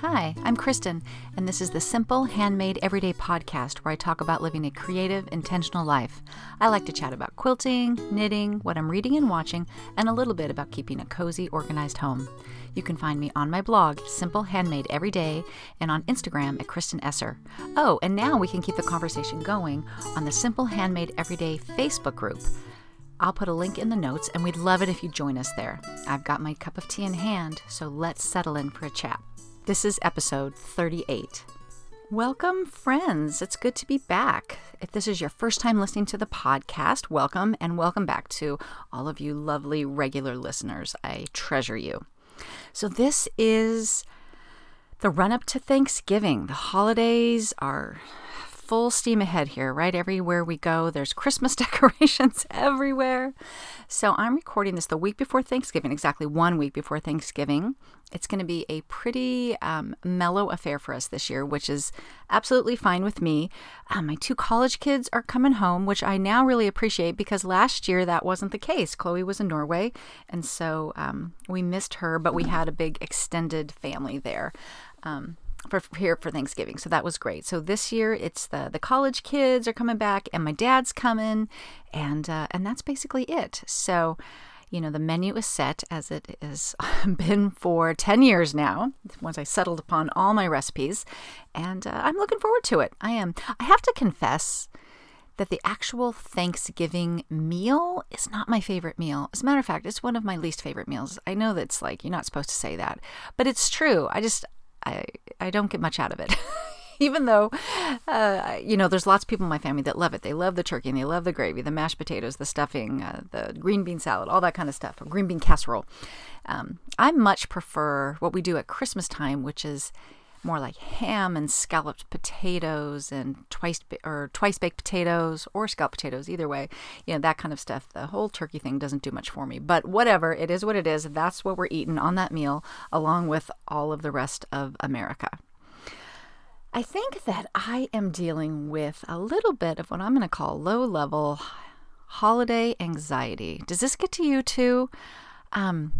Hi, I'm Kristen, and this is the Simple Handmade Everyday podcast where I talk about living a creative, intentional life. I like to chat about quilting, knitting, what I'm reading and watching, and a little bit about keeping a cozy, organized home. You can find me on my blog, Simple Handmade Every Day, and on Instagram at Kristen Esser. Oh, and now we can keep the conversation going on the Simple Handmade Everyday Facebook group. I'll put a link in the notes, and we'd love it if you join us there. I've got my cup of tea in hand, so let's settle in for a chat. This is episode 38. Welcome, friends. It's good to be back. If this is your first time listening to the podcast, welcome and welcome back to all of you lovely regular listeners. I treasure you. So, this is the run up to Thanksgiving. The holidays are full steam ahead here, right? Everywhere we go, there's Christmas decorations everywhere. So I'm recording this the week before Thanksgiving, exactly one week before Thanksgiving. It's going to be a pretty um, mellow affair for us this year, which is absolutely fine with me. Um, my two college kids are coming home, which I now really appreciate because last year that wasn't the case. Chloe was in Norway, and so um, we missed her, but we had a big extended family there. Um, for here for Thanksgiving. So that was great. So this year it's the the college kids are coming back and my dad's coming and uh, and that's basically it. So you know the menu is set as it has been for 10 years now once i settled upon all my recipes and uh, i'm looking forward to it i am i have to confess that the actual Thanksgiving meal is not my favorite meal. As a matter of fact, it's one of my least favorite meals. I know that's like you're not supposed to say that, but it's true. I just I I don't get much out of it. Even though, uh, you know, there's lots of people in my family that love it. They love the turkey and they love the gravy, the mashed potatoes, the stuffing, uh, the green bean salad, all that kind of stuff, or green bean casserole. Um, I much prefer what we do at Christmas time, which is more like ham and scalloped potatoes and twice or twice baked potatoes or scalloped potatoes either way you know that kind of stuff. The whole turkey thing doesn't do much for me but whatever it is what it is. That's what we're eating on that meal along with all of the rest of america. I think that i am dealing with a little bit of what i'm going to call low level holiday anxiety. Does this get to you too? Um,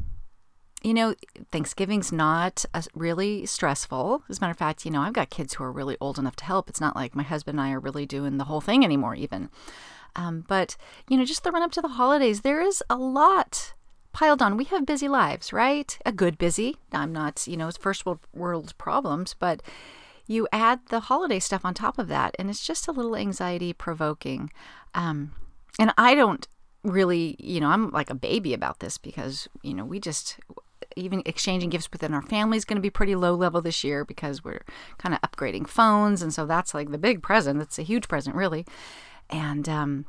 you know, Thanksgiving's not a, really stressful. As a matter of fact, you know, I've got kids who are really old enough to help. It's not like my husband and I are really doing the whole thing anymore, even. Um, but, you know, just the run up to the holidays, there is a lot piled on. We have busy lives, right? A good busy. I'm not, you know, it's first world, world problems, but you add the holiday stuff on top of that, and it's just a little anxiety provoking. Um, and I don't really, you know, I'm like a baby about this because, you know, we just even exchanging gifts within our family is going to be pretty low level this year because we're kind of upgrading phones. And so that's like the big present. That's a huge present, really. And um,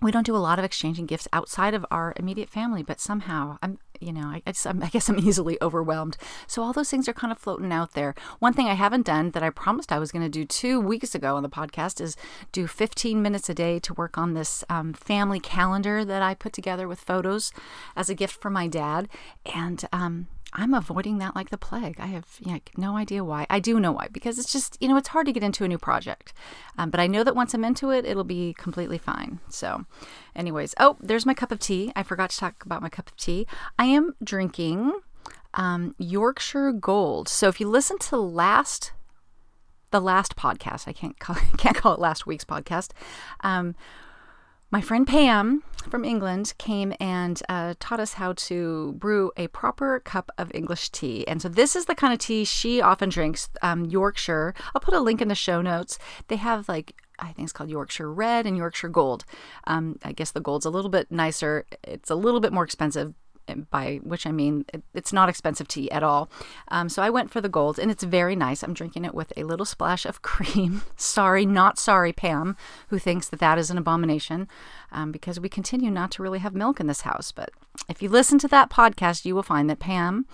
we don't do a lot of exchanging gifts outside of our immediate family, but somehow I'm, you know, I, I, just, I guess I'm easily overwhelmed. So all those things are kind of floating out there. One thing I haven't done that I promised I was going to do two weeks ago on the podcast is do 15 minutes a day to work on this um, family calendar that I put together with photos as a gift for my dad. And um, I'm avoiding that like the plague. I have you know, no idea why. I do know why because it's just you know it's hard to get into a new project, um, but I know that once I'm into it, it'll be completely fine. So, anyways, oh, there's my cup of tea. I forgot to talk about my cup of tea. I am drinking um, Yorkshire Gold. So if you listen to last the last podcast, I can't call, can't call it last week's podcast. Um, my friend Pam from England came and uh, taught us how to brew a proper cup of English tea. And so, this is the kind of tea she often drinks, um, Yorkshire. I'll put a link in the show notes. They have like I think it's called Yorkshire Red and Yorkshire Gold. Um, I guess the gold's a little bit nicer. It's a little bit more expensive, by which I mean it's not expensive tea at all. Um, so I went for the gold, and it's very nice. I'm drinking it with a little splash of cream. sorry, not sorry, Pam, who thinks that that is an abomination, um, because we continue not to really have milk in this house. But if you listen to that podcast, you will find that Pam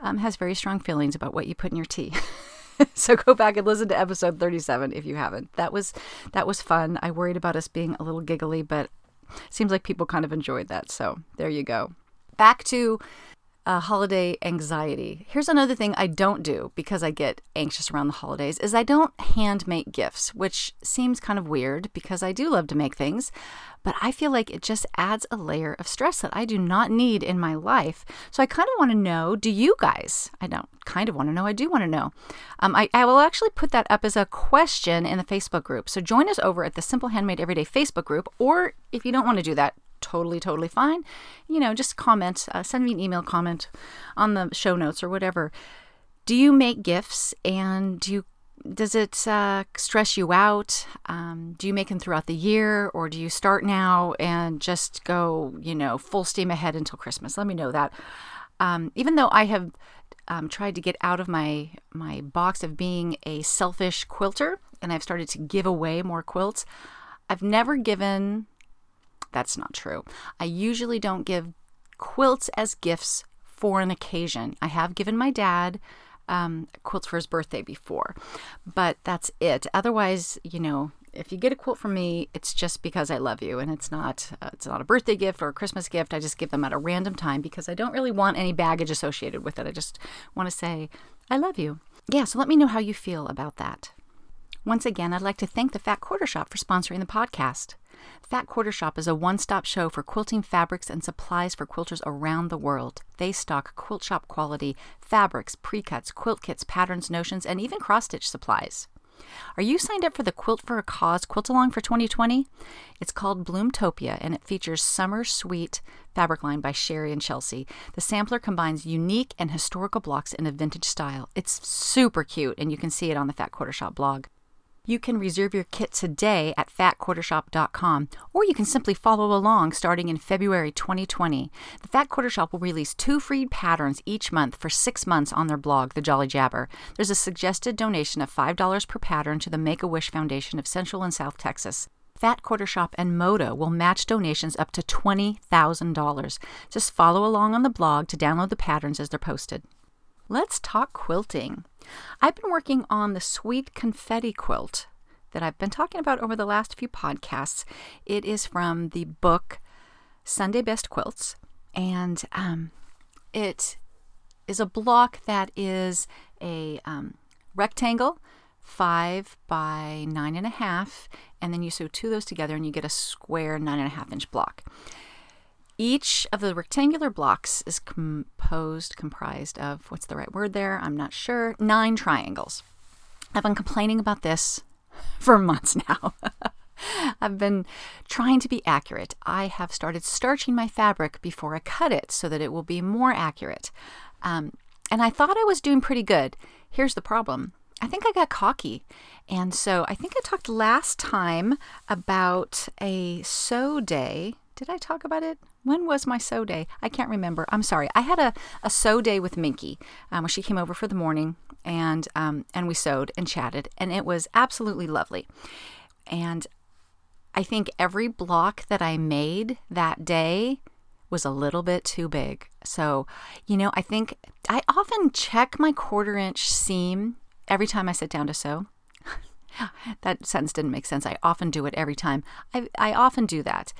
um, has very strong feelings about what you put in your tea. so go back and listen to episode 37 if you haven't. That was that was fun. I worried about us being a little giggly, but seems like people kind of enjoyed that. So there you go back to uh, holiday anxiety. Here's another thing I don't do because I get anxious around the holidays is I don't hand make gifts, which seems kind of weird because I do love to make things, but I feel like it just adds a layer of stress that I do not need in my life. So I kind of want to know, do you guys? I don't kind of want to know. I do want to know. Um, I, I will actually put that up as a question in the Facebook group. So join us over at the Simple Handmade Everyday Facebook group, or if you don't want to do that, totally, totally fine. You know, just comment, uh, send me an email comment on the show notes or whatever. Do you make gifts and do you does it uh, stress you out? Um, do you make them throughout the year, or do you start now and just go, you know, full steam ahead until Christmas? Let me know that. Um, even though I have um, tried to get out of my my box of being a selfish quilter, and I've started to give away more quilts, I've never given that's not true. I usually don't give quilts as gifts for an occasion. I have given my dad um, quilts for his birthday before, but that's it. Otherwise, you know, if you get a quilt from me, it's just because I love you, and it's not uh, it's not a birthday gift or a Christmas gift. I just give them at a random time because I don't really want any baggage associated with it. I just want to say I love you. Yeah, so let me know how you feel about that. Once again, I'd like to thank the Fat Quarter Shop for sponsoring the podcast. Fat Quarter Shop is a one stop show for quilting fabrics and supplies for quilters around the world. They stock quilt shop quality fabrics, pre-cuts, quilt kits, patterns, notions, and even cross stitch supplies. Are you signed up for the Quilt for a Cause quilt along for 2020? It's called Bloomtopia and it features Summer Sweet fabric line by Sherri and Chelsi. The sampler combines unique and historical blocks in a vintage style. It's super cute and you can see it on the Fat Quarter Shop blog. You can reserve your kit today at fatquartershop.com, or you can simply follow along starting in February 2020. The Fat Quarter Shop will release two free patterns each month for six months on their blog, The Jolly Jabber. There's a suggested donation of $5 per pattern to the Make a Wish Foundation of Central and South Texas. Fat Quarter Shop and Moda will match donations up to $20,000. Just follow along on the blog to download the patterns as they're posted. Let's talk quilting. I've been working on the Sweet Confetti quilt that I've been talking about over the last few podcasts. It is from the book Sunday Best Quilts, and um, it is a block that is a um, rectangle, five by nine and a half, and then you sew two of those together and you get a square nine and a half inch block. Each of the rectangular blocks is composed, comprised of, what's the right word there? I'm not sure, nine triangles. I've been complaining about this for months now. I've been trying to be accurate. I have started starching my fabric before I cut it so that it will be more accurate. Um, and I thought I was doing pretty good. Here's the problem I think I got cocky. And so I think I talked last time about a sew day. Did I talk about it? When was my sew day? I can't remember. I'm sorry. I had a, a sew day with Minky um, she came over for the morning and um, and we sewed and chatted, and it was absolutely lovely. And I think every block that I made that day was a little bit too big. So, you know, I think I often check my quarter inch seam every time I sit down to sew. that sentence didn't make sense. I often do it every time. I, I often do that.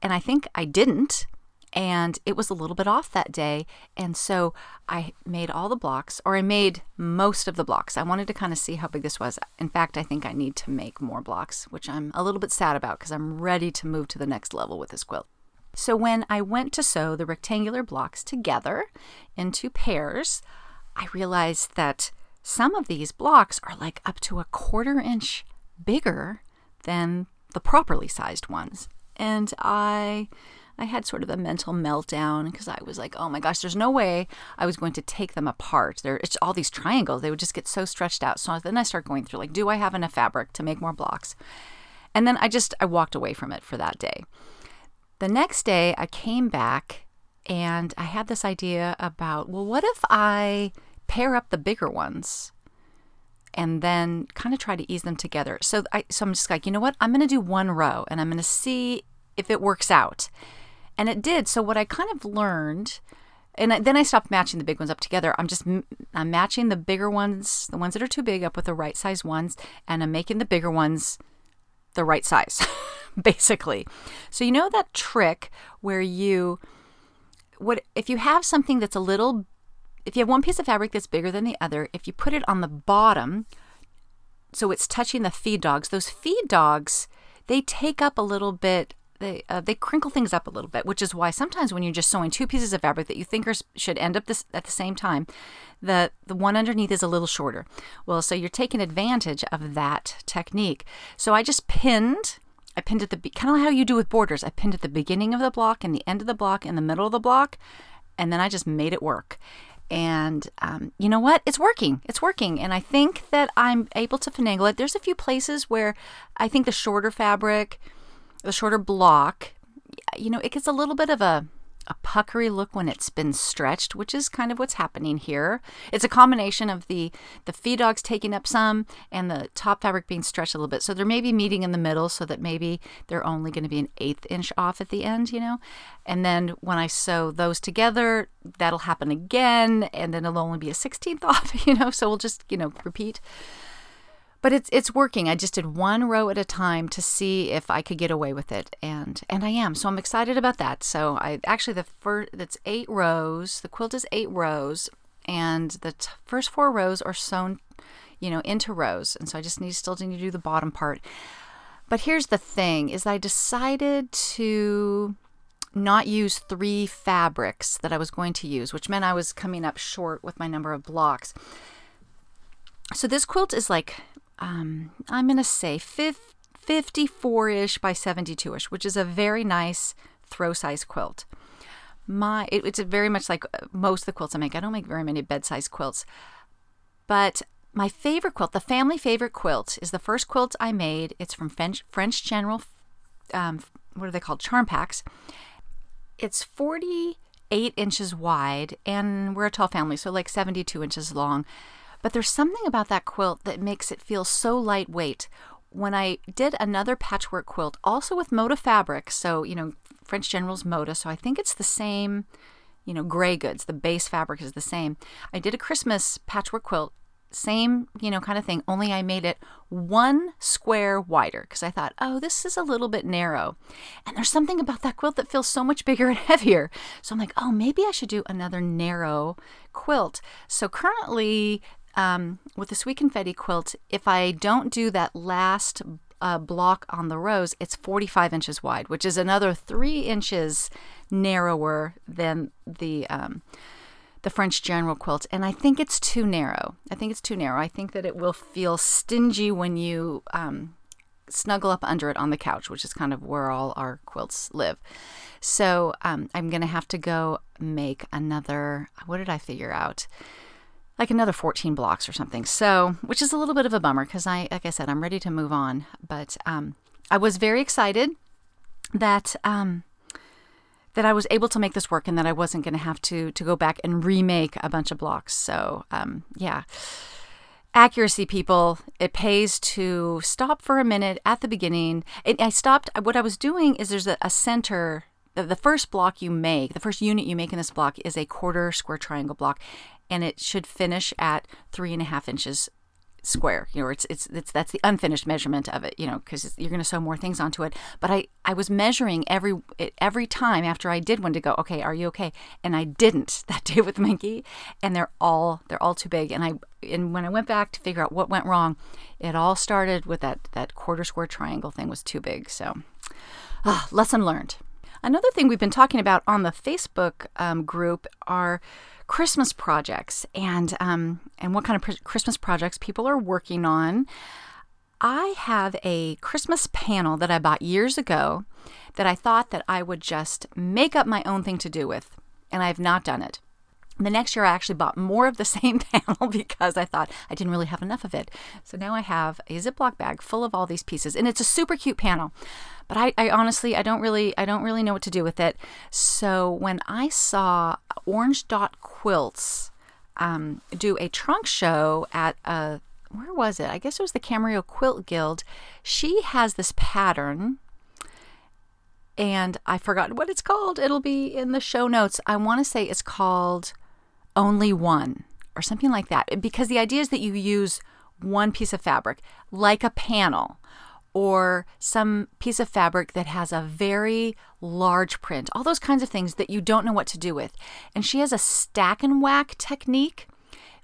And I think I didn't. And it was a little bit off that day. And so I made all the blocks, or I made most of the blocks. I wanted to kind of see how big this was. In fact, I think I need to make more blocks, which I'm a little bit sad about because I'm ready to move to the next level with this quilt. So when I went to sew the rectangular blocks together into pairs, I realized that some of these blocks are like up to a quarter inch bigger than the properly sized ones and I I had sort of a mental meltdown because I was like, oh my gosh, there's no way I was going to take them apart. There, it's all these triangles; they would just get so stretched out. So then I start going through like, do I have enough fabric to make more blocks? And then I just I walked away from it for that day. The next day, I came back and I had this idea about, well, what if I pair up the bigger ones and then kind of try to ease them together. So I so I'm just like, you know what? I'm going to do one row and I'm going to see if it works out. And it did. So what I kind of learned and then I stopped matching the big ones up together. I'm just I'm matching the bigger ones, the ones that are too big up with the right size ones and I'm making the bigger ones the right size basically. So you know that trick where you what if you have something that's a little if you have one piece of fabric that's bigger than the other, if you put it on the bottom so it's touching the feed dogs, those feed dogs, they take up a little bit they uh, they crinkle things up a little bit, which is why sometimes when you're just sewing two pieces of fabric that you think are, should end up this at the same time, the the one underneath is a little shorter. Well, so you're taking advantage of that technique. So I just pinned. I pinned at the kind of how you do with borders. I pinned at the beginning of the block and the end of the block and the middle of the block, and then I just made it work. And um, you know what? It's working. It's working. And I think that I'm able to finagle it. There's a few places where I think the shorter fabric, the shorter block, you know, it gets a little bit of a a puckery look when it's been stretched, which is kind of what's happening here. It's a combination of the the feed dogs taking up some and the top fabric being stretched a little bit. So they're maybe meeting in the middle so that maybe they're only going to be an eighth inch off at the end, you know. And then when I sew those together, that'll happen again, and then it'll only be a sixteenth off, you know. So we'll just you know repeat but it's it's working. I just did one row at a time to see if I could get away with it, and and I am. So I'm excited about that. So I actually the first that's eight rows. The quilt is eight rows, and the t- first four rows are sewn, you know, into rows. And so I just need still need to do the bottom part. But here's the thing: is I decided to not use three fabrics that I was going to use, which meant I was coming up short with my number of blocks. So this quilt is like um, I'm going to say 54 ish by 72 ish, which is a very nice throw size quilt. My it, it's very much like uh, most of the quilts I make. I don't make very many bed size quilts, but my favorite quilt, the family favorite quilt, is the first quilt I made. It's from French, French General. Um, what are they called? Charm packs. It's 48 inches wide, and we're a tall family, so like 72 inches long. But there's something about that quilt that makes it feel so lightweight. When I did another patchwork quilt, also with Moda fabric, so, you know, French General's Moda, so I think it's the same, you know, gray goods, the base fabric is the same. I did a Christmas patchwork quilt same, you know, kind of thing, only I made it one square wider because I thought, oh, this is a little bit narrow. And there's something about that quilt that feels so much bigger and heavier. So I'm like, oh, maybe I should do another narrow quilt. So currently, um, with the sweet confetti quilt, if I don't do that last uh, block on the rows, it's 45 inches wide, which is another three inches narrower than the um, the French General quilt. And I think it's too narrow. I think it's too narrow. I think that it will feel stingy when you um, snuggle up under it on the couch, which is kind of where all our quilts live. So um, I'm going to have to go make another. What did I figure out? Like another 14 blocks or something. So, which is a little bit of a bummer because I, like I said, I'm ready to move on. But um, I was very excited that um, that I was able to make this work and that I wasn't going to have to to go back and remake a bunch of blocks. So, um, yeah. Accuracy, people, it pays to stop for a minute at the beginning. And I stopped. What I was doing is there's a, a center the first block you make, the first unit you make in this block is a quarter square triangle block and it should finish at three and a half inches square. You know it's it's, it's that's the unfinished measurement of it you know because you're going to sew more things onto it. But i i was measuring every every time after i did one to go okay are you okay? And i didn't that day with minky and they're all they're all too big. And i and when i went back to figure out what went wrong it all started with that that quarter square triangle thing was too big. So ah, lesson learned another thing we've been talking about on the facebook um, group are Christmas projects and um, and what kind of pr- Christmas projects people are working on. I have a Christmas panel that I bought years ago that I thought that I would just make up my own thing to do with, and I have not done it. The next year, I actually bought more of the same panel because I thought I didn't really have enough of it. So now I have a Ziploc bag full of all these pieces, and it's a super cute panel. But I, I honestly, I don't really, I don't really know what to do with it. So when I saw Orange Dot Quilts um, do a trunk show at a where was it? I guess it was the Camarillo Quilt Guild. She has this pattern and I forgot what it's called. It'll be in the show notes. I want to say it's called only one or something like that. Because the idea is that you use one piece of fabric, like a panel or some piece of fabric that has a very large print, all those kinds of things that you don't know what to do with. And she has a stack and whack technique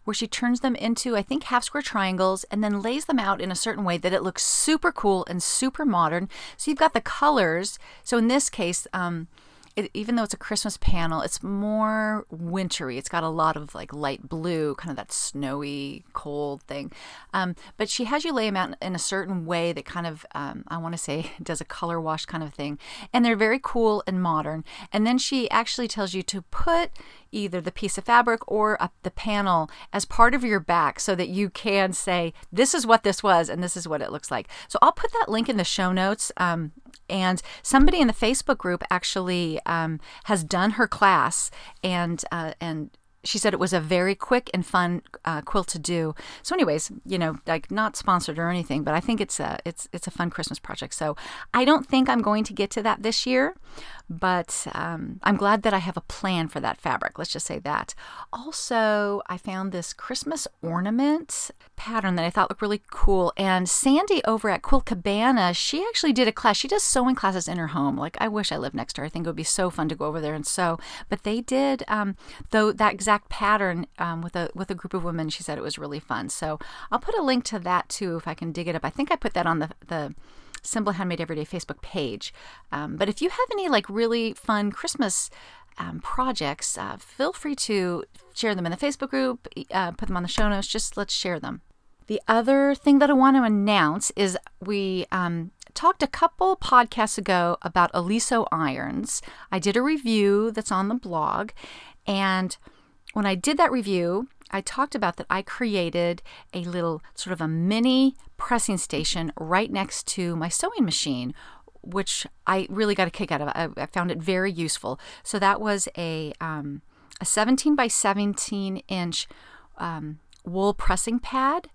where she turns them into, I think, half square triangles and then lays them out in a certain way that it looks super cool and super modern. So you've got the colors. So in this case, um, it, even though it's a Christmas panel, it's more wintry. It's got a lot of like light blue, kind of that snowy, cold thing. Um, but she has you lay them out in a certain way that kind of, um, I want to say, does a color wash kind of thing. And they're very cool and modern. And then she actually tells you to put either the piece of fabric or a, the panel as part of your back so that you can say, this is what this was and this is what it looks like. So I'll put that link in the show notes. Um, and somebody in the Facebook group actually um, has done her class and uh, and she said it was a very quick and fun uh, quilt to do. So, anyways, you know, like not sponsored or anything, but I think it's a it's it's a fun Christmas project. So, I don't think I'm going to get to that this year, but um, I'm glad that I have a plan for that fabric. Let's just say that. Also, I found this Christmas ornament pattern that I thought looked really cool. And Sandy over at Quilt Cabana, she actually did a class. She does sewing classes in her home. Like I wish I lived next to her. I think it would be so fun to go over there and sew. But they did um, though that exact pattern um, with a with a group of women. She said it was really fun. So I'll put a link to that too if I can dig it up. I think I put that on the the Simple Handmade Everyday Facebook page. Um, but if you have any like really fun Christmas um, projects, uh, feel free to share them in the Facebook group, uh, put them on the show notes. Just let's share them. The other thing that I want to announce is we um, talked a couple podcasts ago about Oliso irons. I did a review that's on the blog, and when I did that review, I talked about that I created a little sort of a mini pressing station right next to my sewing machine, which I really got a kick out of. I, I found it very useful. So that was a um, a 17 by 17 inch um, wool pressing pad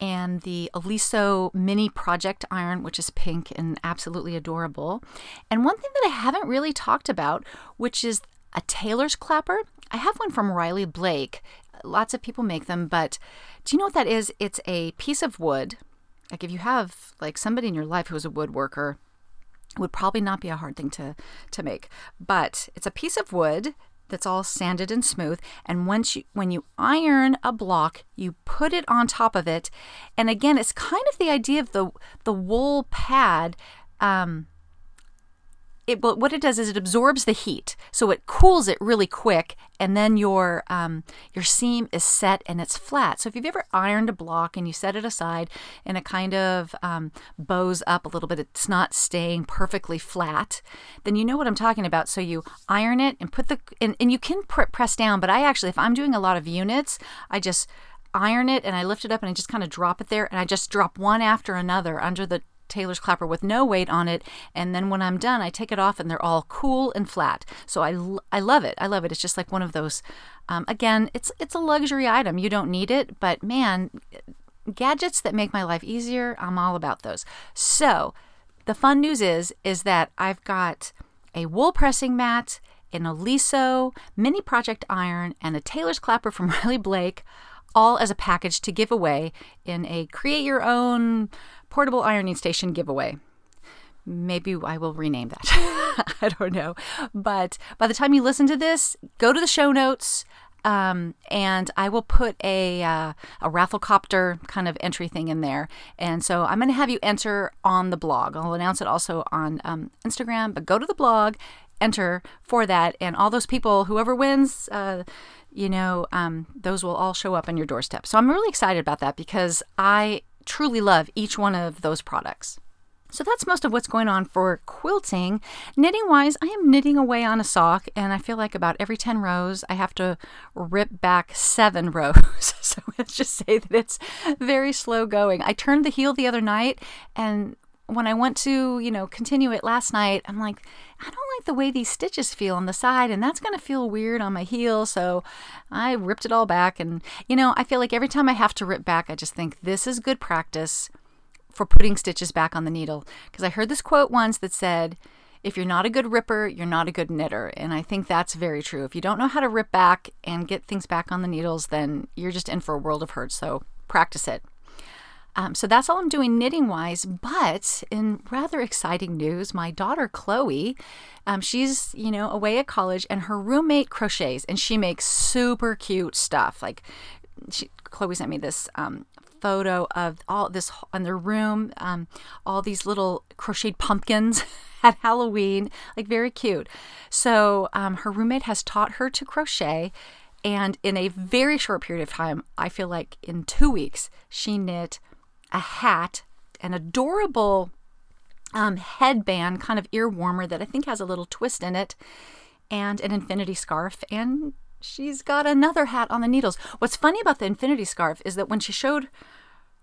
and the Oliso mini project iron, which is pink and absolutely adorable. And one thing that I haven't really talked about, which is a tailor's clapper. I have one from Riley Blake lots of people make them, but do you know what that is? It's a piece of wood. Like if you have like somebody in your life who's a woodworker, would probably not be a hard thing to to make. But it's a piece of wood that's all sanded and smooth and once you when you iron a block you put it on top of it and again it's kind of the idea of the the wool pad um, it what it does is it absorbs the heat, so it cools it really quick, and then your um, your seam is set and it's flat. So if you've ever ironed a block and you set it aside and it kind of um, bows up a little bit, it's not staying perfectly flat, then you know what I'm talking about. So you iron it and put the and, and you can pr- press down, but I actually if I'm doing a lot of units, I just iron it and I lift it up and I just kind of drop it there and I just drop one after another under the tailor's clapper with no weight on it. And then when I'm done, I take it off and they're all cool and flat. So I, I love it. I love it. It's just like one of those. Um, again, it's it's a luxury item. You don't need it, but man, gadgets that make my life easier, I'm all about those. So the fun news is is that I've got a wool pressing mat, an Oliso mini project iron, and a tailor's clapper from Riley Blake all as a package to give away in a create your own portable ironing station giveaway. Maybe I will rename that. I don't know. But by the time you listen to this, go to the show notes. Um, and I will put a uh, a rafflecopter kind of entry thing in there. And so I'm going to have you enter on the blog. I'll announce it also on um, Instagram. But go to the blog, enter for that, and all those people, whoever wins. Uh, you know, um, those will all show up on your doorstep. So I'm really excited about that because I truly love each one of those products. So that's most of what's going on for quilting. Knitting wise, I am knitting away on a sock, and I feel like about every 10 rows, I have to rip back seven rows. so let's just say that it's very slow going. I turned the heel the other night, and when I went to, you know, continue it last night, I'm like, I don't like the way these stitches feel on the side, and that's going to feel weird on my heel. So I ripped it all back. And, you know, I feel like every time I have to rip back, I just think this is good practice for putting stitches back on the needle. Because I heard this quote once that said, if you're not a good ripper, you're not a good knitter. And I think that's very true. If you don't know how to rip back and get things back on the needles, then you're just in for a world of hurt. So practice it. Um, so that's all I'm doing knitting wise. But in rather exciting news, my daughter Chloe, um, she's you know away at college, and her roommate crochets, and she makes super cute stuff. Like she, Chloe sent me this um, photo of all this in their room, um, all these little crocheted pumpkins at Halloween, like very cute. So um, her roommate has taught her to crochet. And in a very short period of time, I feel like in two weeks, she knit a hat, an adorable um, headband, kind of ear warmer that I think has a little twist in it, and an infinity scarf. And she's got another hat on the needles. What's funny about the infinity scarf is that when she showed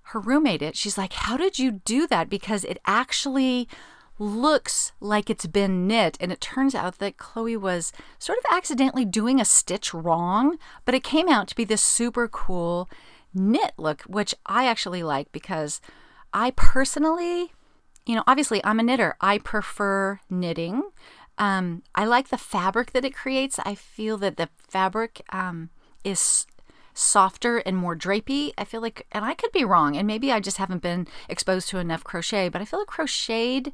her roommate it, she's like, How did you do that? Because it actually looks like it's been knit. And it turns out that Chloe was sort of accidentally doing a stitch wrong, but it came out to be this super cool knit look, which I actually like because I personally, you know, obviously I'm a knitter. I prefer knitting. Um, I like the fabric that it creates. I feel that the fabric um, is softer and more drapey. I feel like, and I could be wrong, and maybe I just haven't been exposed to enough crochet, but I feel like crocheted,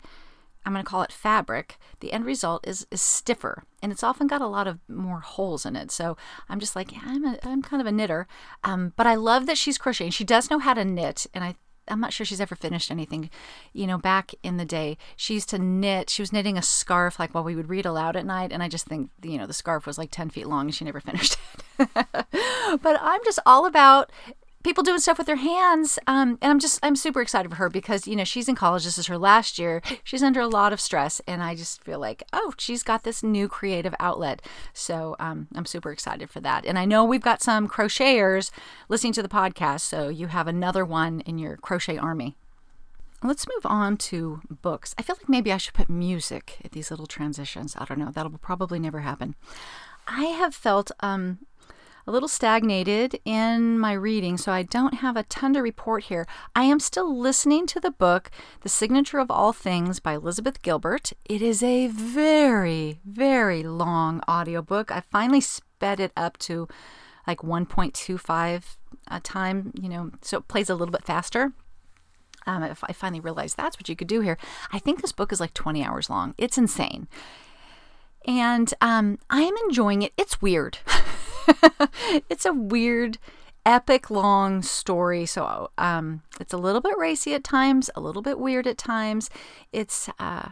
I'm going to call it fabric, the end result is, is stiffer and it's often got a lot of more holes in it. So I'm just like, I'm, a, I'm kind of a knitter. Um, but I love that she's crocheting. She does know how to knit, and I I'm not sure she's ever finished anything. You know, back in the day, she used to knit. She was knitting a scarf like while we would read aloud at night, and I just think you know the scarf was like ten feet long, and she never finished it. but I'm just all about people doing stuff with their hands. Um, and I'm just, I'm super excited for her because, you know, she's in college. This is her last year. She's under a lot of stress. And I just feel like, oh, she's got this new creative outlet. So um, I'm super excited for that. And I know we've got some crocheters listening to the podcast. So you have another one in your crochet army. Let's move on to books. I feel like maybe I should put music at these little transitions. I don't know. That'll probably never happen. I have felt um, a little stagnated in my reading, so I don't have a ton to report here. I am still listening to the book, The Signature of All Things by Elizabeth Gilbert. It is a very, very long audiobook. I finally sped it up to like 1.25 a time, you know, so it plays a little bit faster. Um, I finally realized that's what you could do here. I think this book is like 20 hours long. It's insane. And um, I'm enjoying it. It's weird. it's a weird, epic long story. So um, it's a little bit racy at times, a little bit weird at times. It's uh,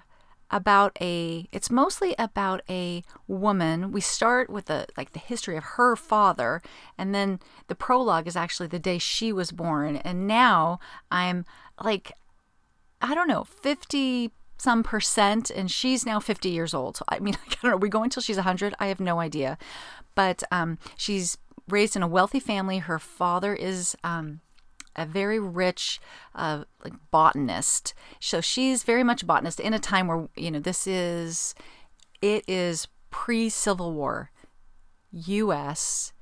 about a. It's mostly about a woman. We start with the like the history of her father, and then the prologue is actually the day she was born. And now I'm like, I don't know, fifty some percent and she's now 50 years old i mean i don't know we go until she's 100 i have no idea but um, she's raised in a wealthy family. Her father is um, a very rich uh, like botanist. So she's very much a botanist in a time where you know this is it is pre Civil War, U.S.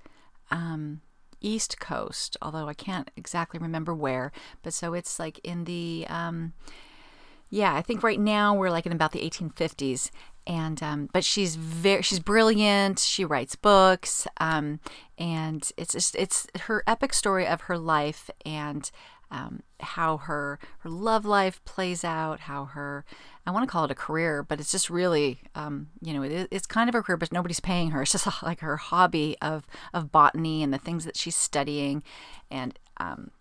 Um, East Coast, although I can't exactly remember where. But so it's like in the um, yeah, I think right now we're like in about the 1850s, and um, but she's very she's brilliant. She writes books, um, and it's just it's her epic story of her life and um, how her her love life plays out, how her I want to call it a career, but it's just really um, you know it, it's kind of a career, but nobody's paying her. It's just like her hobby of of botany and the things that she's studying, and um,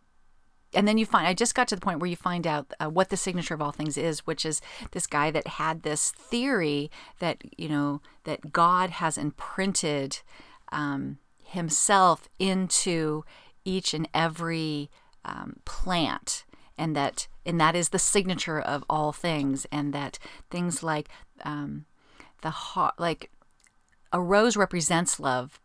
and then you find i just got to the point where you find out uh, what the signature of all things is which is this guy that had this theory that you know that god has imprinted um, himself into each and every um, plant and that and that is the signature of all things and that things like um, the heart like a rose represents love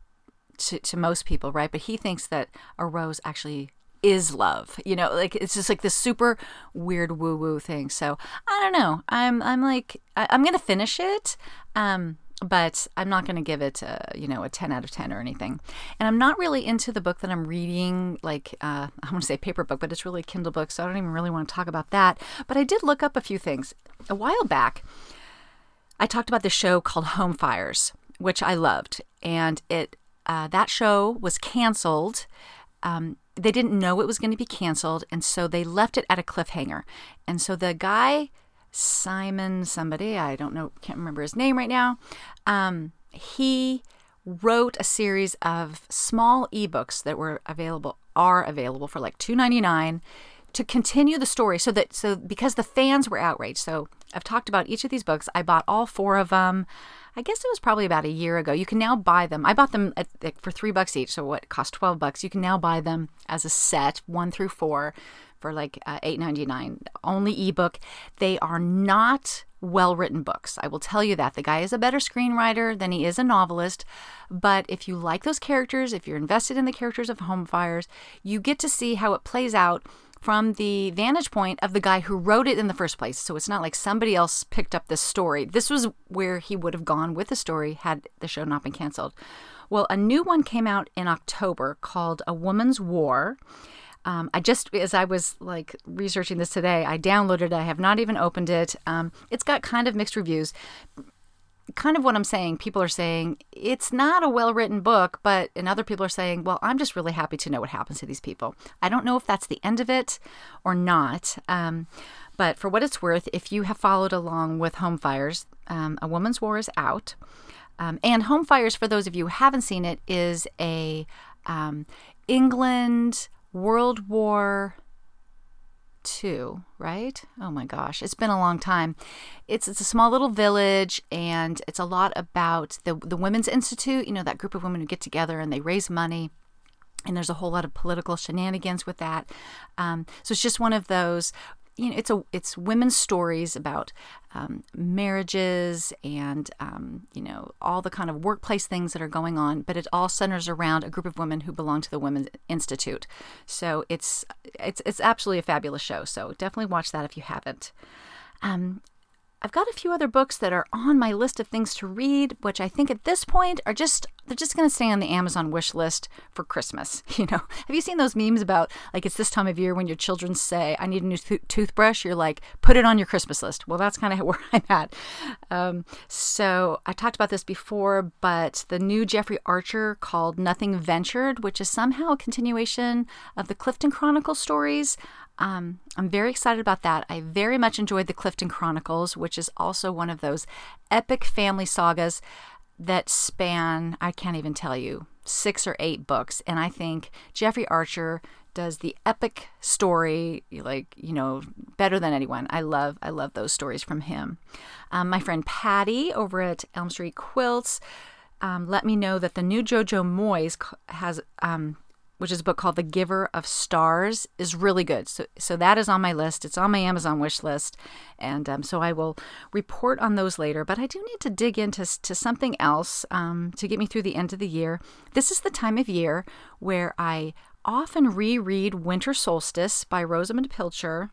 to, to most people right? But he thinks that a rose actually is love. You know, like it's just like this super weird woo woo thing. So I don't know. I'm I'm like I, am gonna finish it. Um, but I'm not going to give it, a, you know, a 10 out of 10 or anything. And I'm not really into the book that I'm reading, like, uh, I want to say paper book, but it's really a Kindle book, so I don't even really want to talk about that. But I did look up a few things. A while back, I talked about the show called Home Fires, which I loved. And it uh, that show was canceled um, they didn't know it was going to be canceled, and so they left it at a cliffhanger. And so the guy, Simon, somebody, I don't know, can't remember his name right now, um, he wrote a series of small ebooks that were available, are available for like $2.99 to continue the story so that so because the fans were outraged. So i've talked about each of these books. I bought all four of them i guess it was probably about a year ago. You can now buy them. I bought them at, for three bucks each so what cost 12 bucks. You can now buy them as a set one through four for like uh, 8.99 only ebook. They are not well written books. I will tell you that. The guy is a better screenwriter than he is a novelist. But if you like those characters, if you're invested in the characters of Home Fires, you get to see how it plays out from the vantage point of the guy who wrote it in the first place. So it's not like somebody else picked up this story. This was where he would have gone with the story had the show not been canceled. Well, a new one came out in October called A Woman's War. Um, I just, as I was like researching this today, I downloaded it. I have not even opened it. Um, it's got kind of mixed reviews kind of what I'm saying. People are saying it's not a well written book, but and other people are saying, well, I'm just really happy to know what happens to these people. I don't know if that's the end of it or not. Um, but for what it's worth, if you have followed along with Home Fires, um, A Woman's War is out. Um, and Home Fires, for those of you who haven't seen it, is a um, England World War two, right? Oh my gosh, it's been a long time. It's it's a small little village, and it's a lot about the the Women's Institute. You know that group of women who get together and they raise money. And there's a whole lot of political shenanigans with that. Um, so it's just one of those you know, it's a it's women's stories about um, marriages and um, you know all the kind of workplace things that are going on, but it all centers around a group of women who belong to the Women's Institute. So it's it's it's absolutely a fabulous show. So definitely watch that if you haven't. Um, I've got a few other books that are on my list of things to read, which I think at this point are just they're just going to stay on the Amazon wish list for Christmas. You know, have you seen those memes about like it's this time of year when your children say, "I need a new th- toothbrush"? You're like, put it on your Christmas list. Well, that's kind of where I'm at. Um, so I talked about this before, but the new Jeffrey Archer called Nothing Ventured, which is somehow a continuation of the Clifton Chronicle stories. Um, I'm very excited about that. I very much enjoyed the Clifton Chronicles, which is also one of those epic family sagas that span, I can't even tell you, six or eight books. And I think Jeffrey Archer does the epic story like you know better than anyone i love i love those stories from him um, my friend patty over at elm street quilts um, let me know that the new jojo moyes has um, which is a book called The Giver of Stars, is really good. So, so that is on my list. It's on my Amazon wish list, and um, so I will report on those later. But I do need to dig into to something else um, to get me through the end of the year. This is the time of year where I often reread Winter Solstice by Rosamunde Pilcher.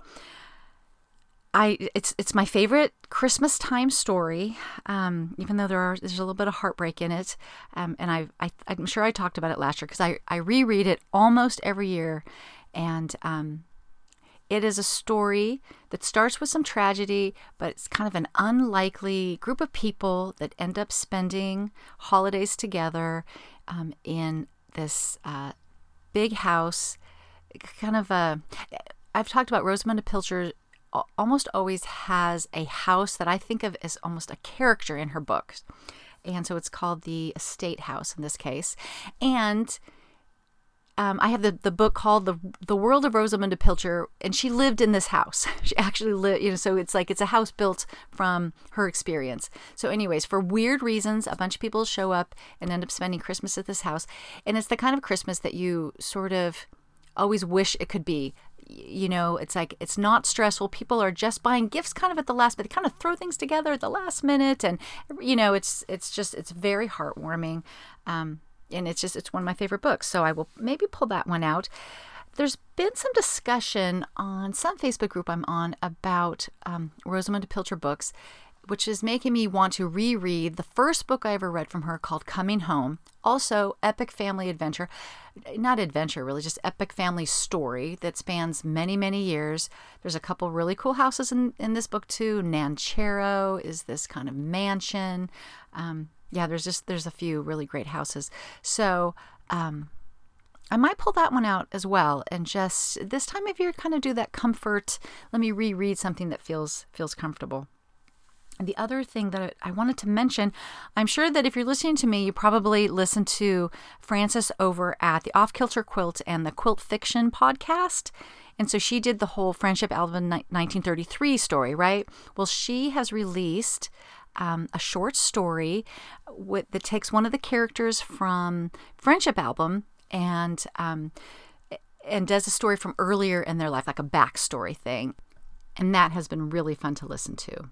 I it's it's my favorite Christmas time story, um, even though there are there's a little bit of heartbreak in it, um, and I, I am sure I talked about it last year because I I reread it almost every year, and um, it is a story that starts with some tragedy, but it's kind of an unlikely group of people that end up spending holidays together um, in this uh, big house, kind of a. I've talked about Rosamunde Pilcher almost always has a house that I think of as almost a character in her books. And so it's called the Estate House in this case. And um, I have the, the book called the the World of Rosamunde Pilcher, and she lived in this house. She actually lived, you know. So it's like it's a house built from her experience. So, anyways, for weird reasons, a bunch of people show up and end up spending Christmas at this house, and it's the kind of Christmas that you sort of always wish it could be you know, it's like it's not stressful. People are just buying gifts kind of at the last, but they kind of throw things together at the last minute, and you know, it's it's just it's very heartwarming, um, and it's just it's one of my favorite books. So I will maybe pull that one out. There's been some discussion on some Facebook group I'm on about um, Rosamunde Pilcher books, which is making me want to reread the first book I ever read from her called Coming Home. Also, epic family adventure. Not adventure, really, just epic family story that spans many, many years. There's a couple really cool houses in, in this book, too. Nancherrow is this kind of mansion. Um, yeah, there's just there's a few really great houses. So, um, I might pull that one out as well and just this time of year kind of do that comfort. Let me reread something that feels feels comfortable. The other thing that I wanted to mention, I'm sure that if you're listening to me, you probably listen to Frances over at the Off Kilter Quilt and the Quilt Fiction podcast. And so she did the whole Friendship Album 1933 story, right? Well, she has released um, a short story with, that takes one of the characters from Friendship Album and um, and does a story from earlier in their life, like a backstory thing. And that has been really fun to listen to.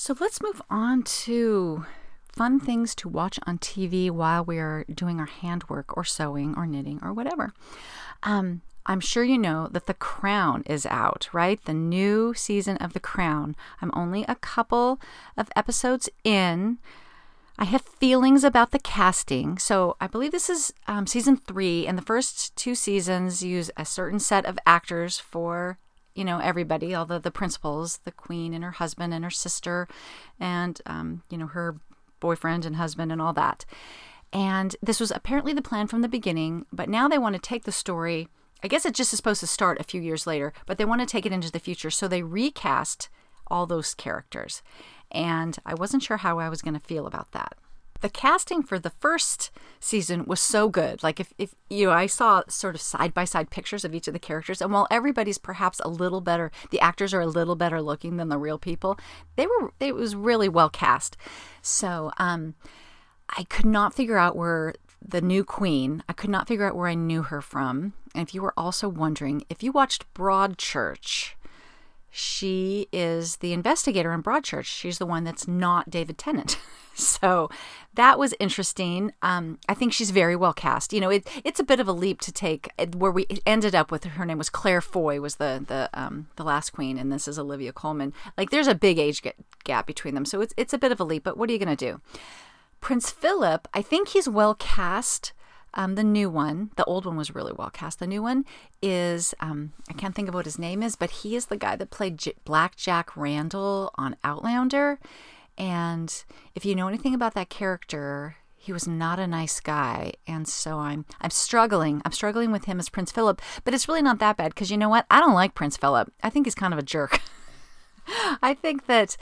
So let's move on to fun things to watch on TV while we are doing our handwork or sewing or knitting or whatever. Um, I'm sure you know that The Crown is out, right? The new season of The Crown. I'm only a couple of episodes in. I have feelings about the casting. So I believe this is um, season three, and the first two seasons use a certain set of actors for you know everybody, all the the principals, the queen and her husband and her sister, and um, you know her boyfriend and husband and all that. And this was apparently the plan from the beginning, but now they want to take the story. I guess it just is supposed to start a few years later, but they want to take it into the future. So they recast all those characters and I wasn't sure how I was going to feel about that. The casting for the first season was so good. Like if, if you know, I saw sort of side by side pictures of each of the characters, and while everybody's perhaps a little better, the actors are a little better looking than the real people. They were it was really well cast. So um, I could not figure out where the new queen. I could not figure out where I knew her from. And if you were also wondering, if you watched Broadchurch, she is the investigator in Broadchurch. She's the one that's not David Tennant. so that was interesting. Um, I think she's very well cast. You know, it, it's a bit of a leap to take where we ended up with her name was Claire Foy was the the um, the last queen, and this is Olivia Colman. Like there's a big age gap between them, so it's it's a bit of a leap. But what are you going to do? Prince Philip, I think he's well cast. Um, the new one, the old one was really well cast. The new one is, um, I can't think of what his name is, but he is the guy that played J- Black Jack Randall on Outlander. And if you know anything about that character, he was not a nice guy and so i'm i'm struggling i'm struggling with him as prince philip but it's really not that bad because you know what i don't like prince philip i think he's kind of a jerk I think that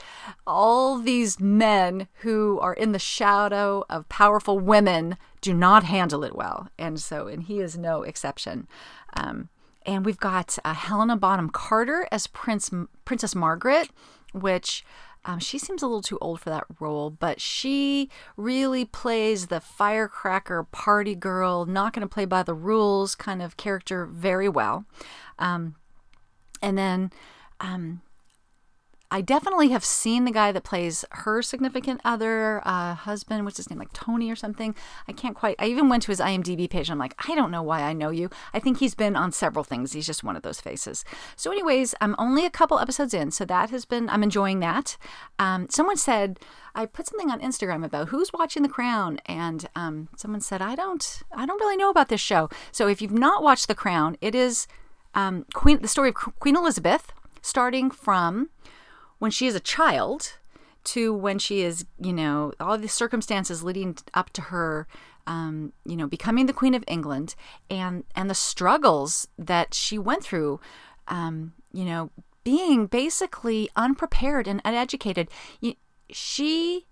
all these men who are in the shadow of powerful women do not handle it well. And so, and he is no exception. Um, and we've got uh, Helena Bonham Carter as Prince Princess Margaret, which um, she seems a little too old for that role, but she really plays the firecracker party girl, not going to play by the rules kind of character very well. Um, and then um, I definitely have seen the guy that plays her significant other, uh, husband, what's his name, like Tony or something. I can't quite. I even went to his IMDb page. I'm like, I don't know why I know you. I think he's been on several things. He's just one of those faces. So, anyways, I'm only a couple episodes in, so that has been. I'm enjoying that. Um, someone said I put something on Instagram about who's watching The Crown, and um, someone said I don't. I don't really know about this show. So, if you've not watched The Crown, it is um, Queen. The story of Queen Elizabeth, starting from when she is a child to when she is, you know, all the circumstances leading up to her, um, you know, becoming the Queen of England and and the struggles that she went through, um, you know, being basically unprepared and uneducated. She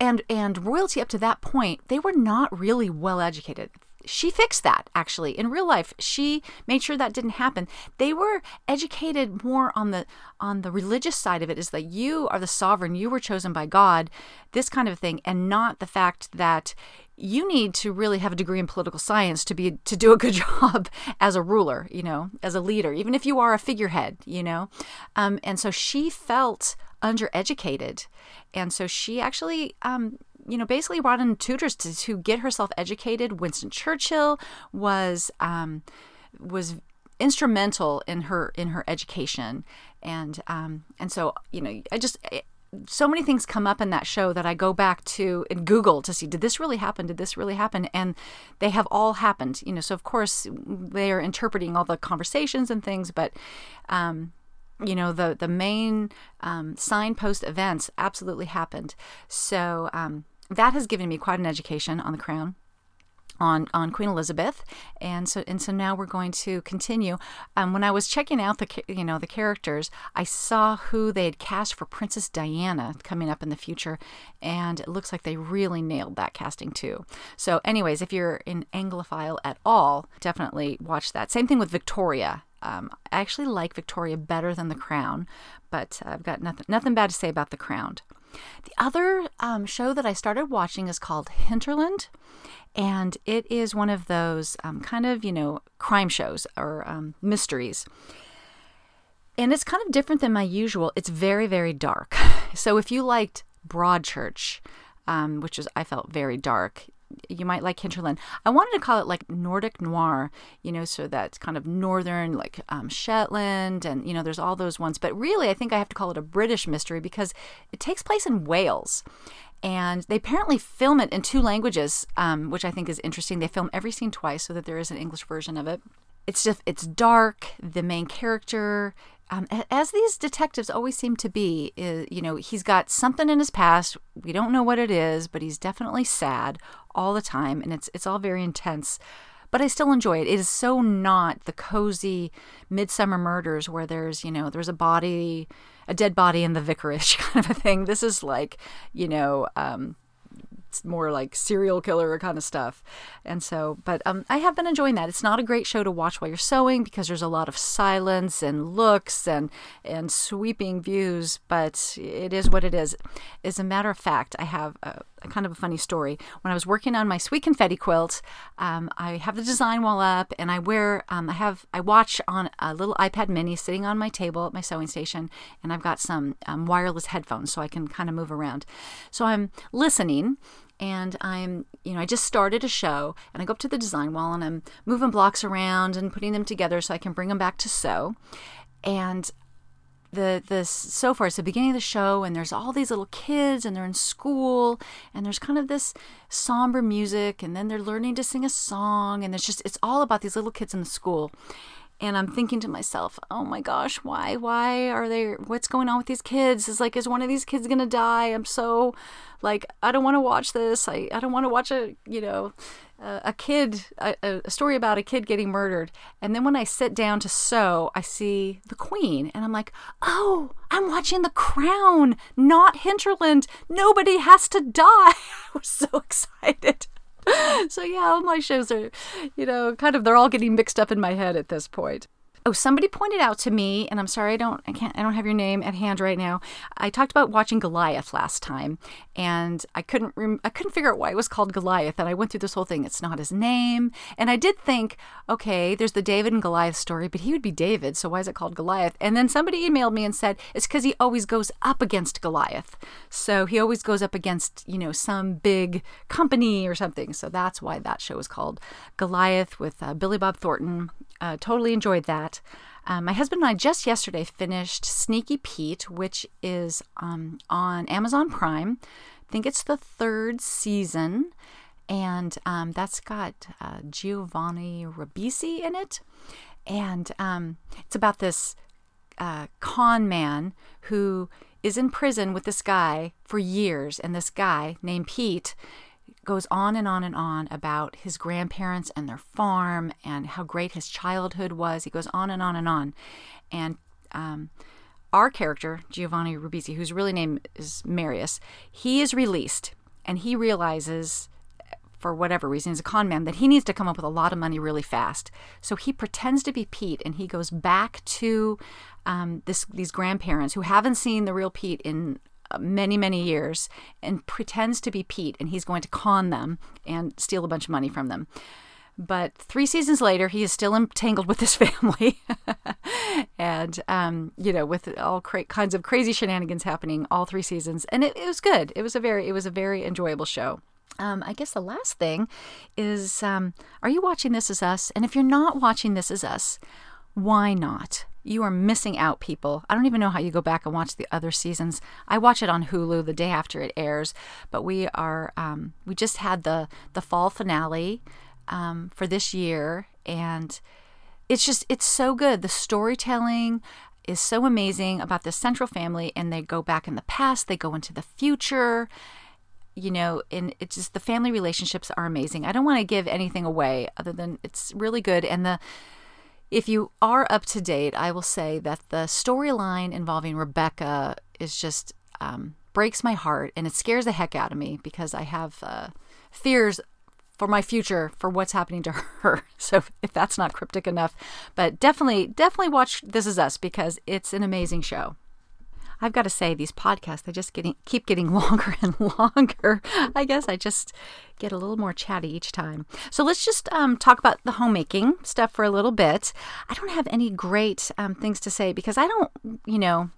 and and royalty up to that point, they were not really well educated she fixed that actually in real life. She made sure that didn't happen. They were educated more on the on the religious side of it is that you are the sovereign you were chosen by god this kind of thing and not the fact that you need to really have a degree in political science to be to do a good job as a ruler you know as a leader even if you are a figurehead you know? Um, and so she felt undereducated. And so she actually um, you know, basically brought in tutors to, to get herself educated. Winston Churchill was um, was instrumental in her in her education, and um, and so you know, I just. It, so many things come up in that show that I go back to and Google to see did this really happen? Did this really happen? And they have all happened, you know. So of course they are interpreting all the conversations and things, but um, you know the the main um, signpost events absolutely happened. So um, that has given me quite an education on the crown. on on Queen Elizabeth, and so and so now we're going to continue. Um, when I was checking out the you know the characters, I saw who they had cast for Princess Diana coming up in the future, and it looks like they really nailed that casting too. So, anyways, if you're an Anglophile at all, definitely watch that. Same thing with Victoria. Um, I actually like Victoria better than The Crown, but I've got nothing nothing bad to say about The Crown. The other um, show that I started watching is called Hinterland, and it is one of those um, kind of, you know, crime shows or um, mysteries. And it's kind of different than my usual. It's very, very dark. So if you liked Broadchurch, um, which is I felt very dark, you might like Hinterland. I wanted to call it like Nordic noir, you know, so that's kind of northern, like um, Shetland, and you know, there's all those ones. But really, I think I have to call it a British mystery because it takes place in Wales. And they apparently film it in two languages, um, which I think is interesting. They film every scene twice so that there is an English version of it. It's just, it's dark. The main character um, as these detectives always seem to be, is, you know, he's got something in his past. We don't know what it is, but he's definitely sad all the time, and it's it's all very intense. But I still enjoy it. It is so not the cozy Midsomer Murders where there's, you know, there's a body, a dead body in the vicarage kind of a thing. This is like, you know, um, more like serial killer kind of stuff. And so, but um, I have been enjoying that. It's not a great show to watch while you're sewing because there's a lot of silence and looks and and sweeping views. But it is what it is. As a matter of fact, I have a, a kind of a funny story. When I was working on my sweet confetti quilt, um, I have the design wall up, and I wear um, I have I watch on a little iPad Mini sitting on my table at my sewing station, and I've got some um, wireless headphones so I can kind of move around. So I'm listening and I'm, you know, I just started a show and I go up to the design wall and I'm moving blocks around and putting them together so I can bring them back to sew. And the the so far it's the beginning of the show and there's all these little kids and they're in school and there's kind of this somber music and then they're learning to sing a song and it's just it's all about these little kids in the school and I'm thinking to myself, oh my gosh, why? Why are they? What's going on with these kids? Is like, is one of these kids gonna die? I'm so, like, I don't want to watch this. I, I don't want to watch a, you know, a, a kid, a, a story about a kid getting murdered. And then when I sit down to sew, I see the Queen, and I'm like, oh, I'm watching The Crown, not Hinterland. Nobody has to die. I was so excited. so yeah, all my shows are, you know, kind of they're all getting mixed up in my head at this point. Oh, somebody pointed out to me, and I'm sorry I don't I can't I don't have your name at hand right now. I talked about watching Goliath last time, and I couldn't rem- I couldn't figure out why it was called Goliath, and I went through this whole thing. It's not his name, and I did think, okay, there's the David and Goliath story, but he would be David, so why is it called Goliath? And then somebody emailed me and said it's because he always goes up against Goliath, so he always goes up against you know some big company or something. So that's why that show is called Goliath with uh, Billy Bob Thornton uh, totally enjoyed that. Um, my husband and I just yesterday finished Sneaky Pete, which is um, on Amazon Prime. I think it's the third season, and um, that's got uh, Giovanni Ribisi in it. And um, it's about this uh, con man who is in prison with this guy for years, and this guy named Pete goes on and on and on about his grandparents and their farm and how great his childhood was. He goes on and on and on. And um, our character, Giovanni Ribisi, whose really name is Marius, he is released and he realizes, for whatever reason, he's a con man, that he needs to come up with a lot of money really fast. So he pretends to be Pete and he goes back to um, this, these grandparents who haven't seen the real Pete in many, many years and pretends to be Pete and he's going to con them and steal a bunch of money from them. But three seasons later, he is still entangled with his family, and um, you know, with all cra- kinds of crazy shenanigans happening all three seasons. And it, it, was good. It was a very, it was a very enjoyable show. Um, I guess the last thing is, um, are you watching This Is Us? And if you're not watching This Is Us, why not? You are missing out, people. I don't even know how you go back and watch the other seasons. I watch it on Hulu the day after it airs, but we are um, we just had the the fall finale um, for this year, and it's just it's so good. The storytelling is so amazing about the central family, and they go back in the past, they go into the future. you know, and it's just the family relationships are amazing. I don't want to give anything away other than it's really good. And the if you are up to date, I will say that the storyline involving Rebecca is just um, breaks my heart and it scares the heck out of me because I have uh, fears for my future for what's happening to her. So if that's not cryptic enough, but definitely, definitely watch This Is Us because it's an amazing show. I've got to say, these podcasts, they just getting keep getting longer and longer. I guess I just get a little more chatty each time. So let's just um, talk about the homemaking stuff for a little bit. I don't have any great um, things to say because I don't, you know,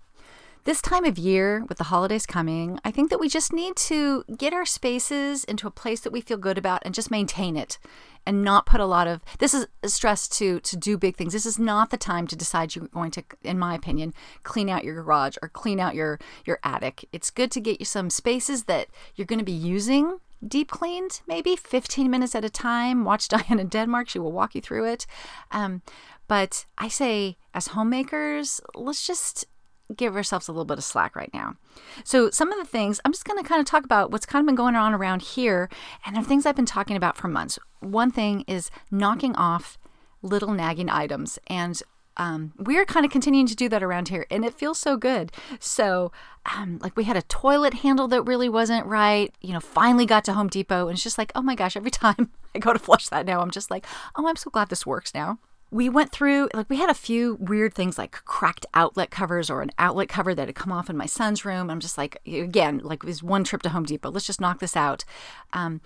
this time of year, with the holidays coming, I think that we just need to get our spaces into a place that we feel good about and just maintain it and not put a lot of this is stress to to do big things. This is not the time to decide you're going to in my opinion, clean out your garage or clean out your your attic. It's good to get you some spaces that you're going to be using deep cleaned, maybe 15 minutes at a time. Watch Diana Denmark, she will walk you through it. Um, but I say, as homemakers, let's just give ourselves a little bit of slack right now. So, some of the things I'm just going to kind of talk about what's kind of been going on around here, and they're things I've been talking about for months. One thing is knocking off little nagging items, and um, we're kind of continuing to do that around here, and it feels so good. So, um, like we had a toilet handle that really wasn't right. You know, finally got to Home Depot, and it's just like, oh my gosh! Every time I go to flush that now, I'm just like, oh, I'm so glad this works now we went through like we had a few weird things like cracked outlet covers or an outlet cover that had come off in my son's room. I'm just like again like it was one trip to home depot. Let's just knock this out. Um,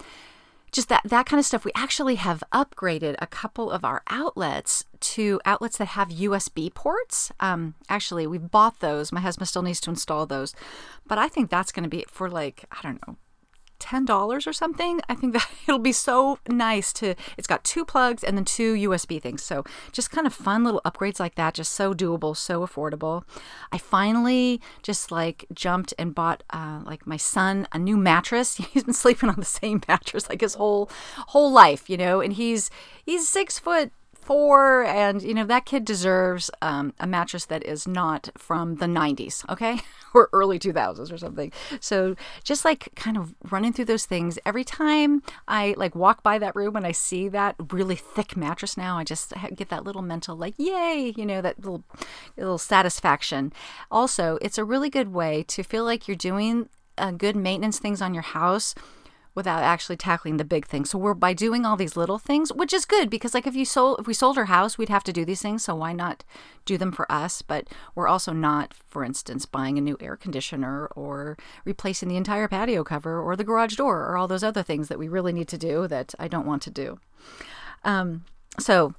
just that that kind of stuff. We actually have upgraded a couple of our outlets to outlets that have usb ports. Um, actually we've bought those. My husband still needs to install those. But i think that's going to be for like i don't know $10 or something. I think that it'll be so nice to, it's got two plugs and then two USB things. So just kind of fun little upgrades like that, just so doable, so affordable. I finally just like jumped and bought uh, like my son a new mattress. He's been sleeping on the same mattress like his whole, whole life, you know, and he's, he's six foot four, and you know that kid deserves um, a mattress that is not from the 90s, okay, or early 2000s or something. So just like kind of running through those things every time I like walk by that room and I see that really thick mattress now, I just get that little mental like yay, you know, that little little satisfaction. Also, it's a really good way to feel like you're doing uh, good maintenance things on your house without actually tackling the big things. So we're by doing all these little things, which is good because like if you sold if we sold our house, we'd have to do these things, so why not do them for us? But we're also not, for instance, buying a new air conditioner or replacing the entire patio cover or the garage door or all those other things that we really need to do that I don't want to do. Um, so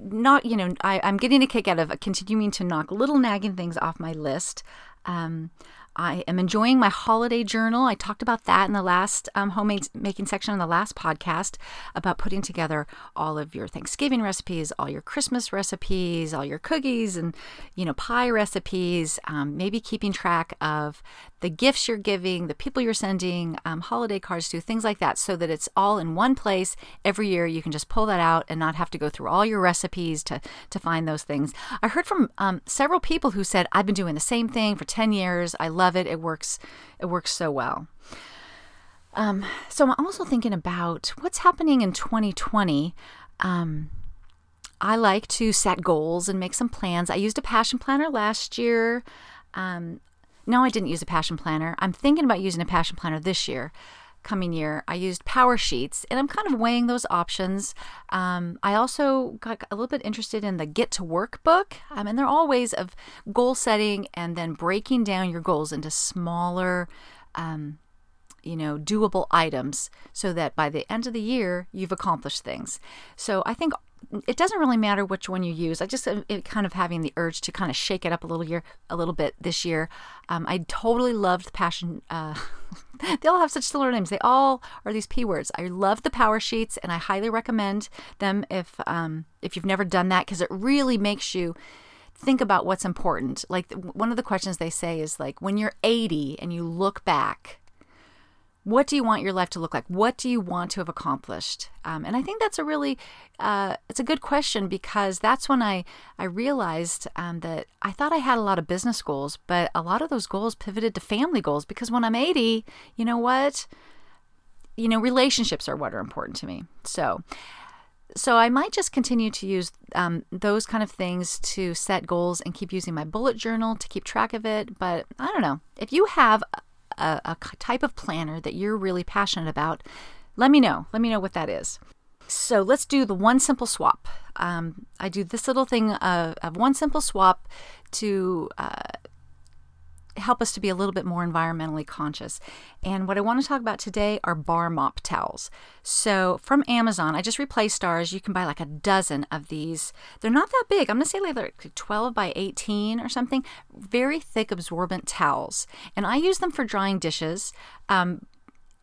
not you know I, i'm getting a kick out of continuing to knock little nagging things off my list um, I am enjoying my holiday journal. I talked about that in the last um, homemade making section on the last podcast about putting together all of your Thanksgiving recipes, all your Christmas recipes, all your cookies and you know pie recipes. Um, maybe keeping track of the gifts you're giving, the people you're sending, um, holiday cards to, things like that, so that it's all in one place every year. You can just pull that out and not have to go through all your recipes to to find those things. I heard from um, several people who said I've been doing the same thing for ten years. I love love it. It works. It works so well. Um, so I'm also thinking about what's happening in 2020. Um, I like to set goals and make some plans. I used a passion planner last year. Um, no, I didn't use a passion planner. I'm thinking about using a passion planner this year coming year, I used Power Sheets, and I'm kind of weighing those options. Um, I also got a little bit interested in the Get to Work book, um, and they're all ways of goal setting and then breaking down your goals into smaller, um, you know, doable items so that by the end of the year, you've accomplished things. So I think it doesn't really matter which one you use. I just it kind of having the urge to kind of shake it up a little year, a little bit this year. Um, I totally loved the Passion. Uh, they all have such similar names. They all are these p words. I love the power sheets, and I highly recommend them if um, if you've never done that because it really makes you think about what's important. Like one of the questions they say is like when you're 80 and you look back what do you want your life to look like? What do you want to have accomplished? Um, and I think that's a really, uh, it's a good question because that's when I I realized um, that I thought I had a lot of business goals, but a lot of those goals pivoted to family goals because when I'm 80, you know what? You know, relationships are what are important to me. So. So I might just continue to use um, those kind of things to set goals and keep using my bullet journal to keep track of it. But I don't know if you have a, a type of planner that you're really passionate about, let me know. Let me know what that is. So let's do the one simple swap. Um, I do this little thing of, of one simple swap to uh, help us to be a little bit more environmentally conscious. And what I want to talk about today are bar mop towels. So from Amazon, I just replaced ours. You can buy like a dozen of these. They're not that big. I'm going to say like 12 by 18 or something. Very thick absorbent towels. And I use them for drying dishes. Um,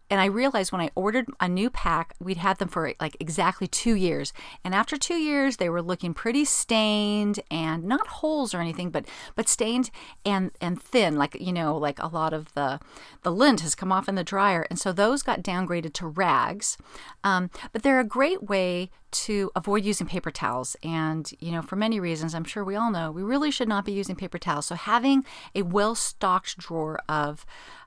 and I realized when I ordered a new pack, we'd had them for like exactly two years. And after two years, they were looking pretty stained and not holes or anything, but but stained and and thin, like you know, like a lot of the the lint has come off in the dryer, and so those got downgraded to rags. Um, but they're a great way to avoid using paper towels. And, you know, for many reasons, I'm sure we all know, we really should not be using paper towels. So having a well stocked drawer of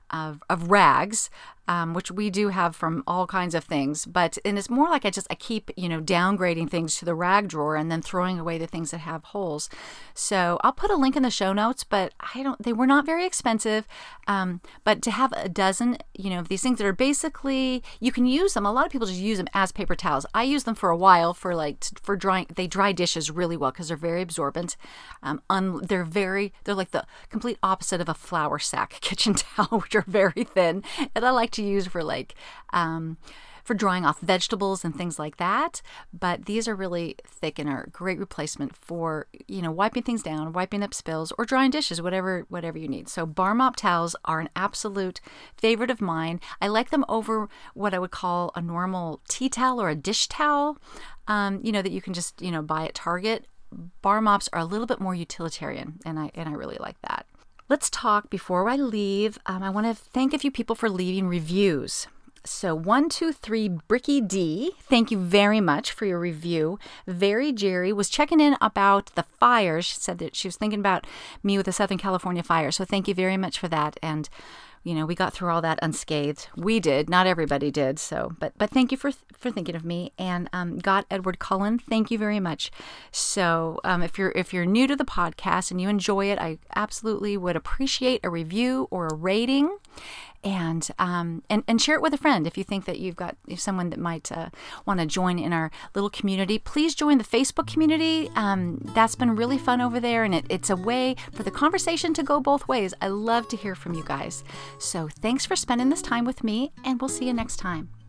of, of rags, um, which we do have from all kinds of things. But and it's more like I just I keep you know downgrading things to the rag drawer and then throwing away the things that have holes. So I'll put a link in the show notes. But I don't. They were not very expensive. Um, but to have a dozen, you know, of these things that are basically you can use them. A lot of people just use them as paper towels. I use them for a while for like for drying. They dry dishes really well because they're very absorbent. Um, un, they're very they're like the complete opposite of a flour sack kitchen towel, which are very thin. And I like to use for like um, for drying off vegetables and things like that. But these are really thick and are a great replacement for you know wiping things down, wiping up spills, or drying dishes, whatever whatever you need. So bar mop towels are an absolute favorite of mine. I like them over what I would call a normal tea towel or a dish towel. Um, you know that you can just you know buy at Target. Bar mops are a little bit more utilitarian, and I and I really like that. Let's talk before I leave. Um, I want to thank a few people for leaving reviews. So, one, two, three, Bricky D, thank you very much for your review. Very Jerry was checking in about the fires. She said that she was thinking about me with the Southern California fire. So, thank you very much for that. And you know, we got through all that unscathed. We did, not everybody did. So, but but thank you for for thinking of me. And um, got Edward Cullen, thank you very much. So, um, if you're if you're new to the podcast and you enjoy it, I absolutely would appreciate a review or a rating and um, and and share it with a friend if you think that you've got someone that might uh, want to join in our little community. Please join the Facebook community. Um, that's been really fun over there, and it, it's a way for the conversation to go both ways. I love to hear from you guys. So thanks for spending this time with me, and we'll see you next time.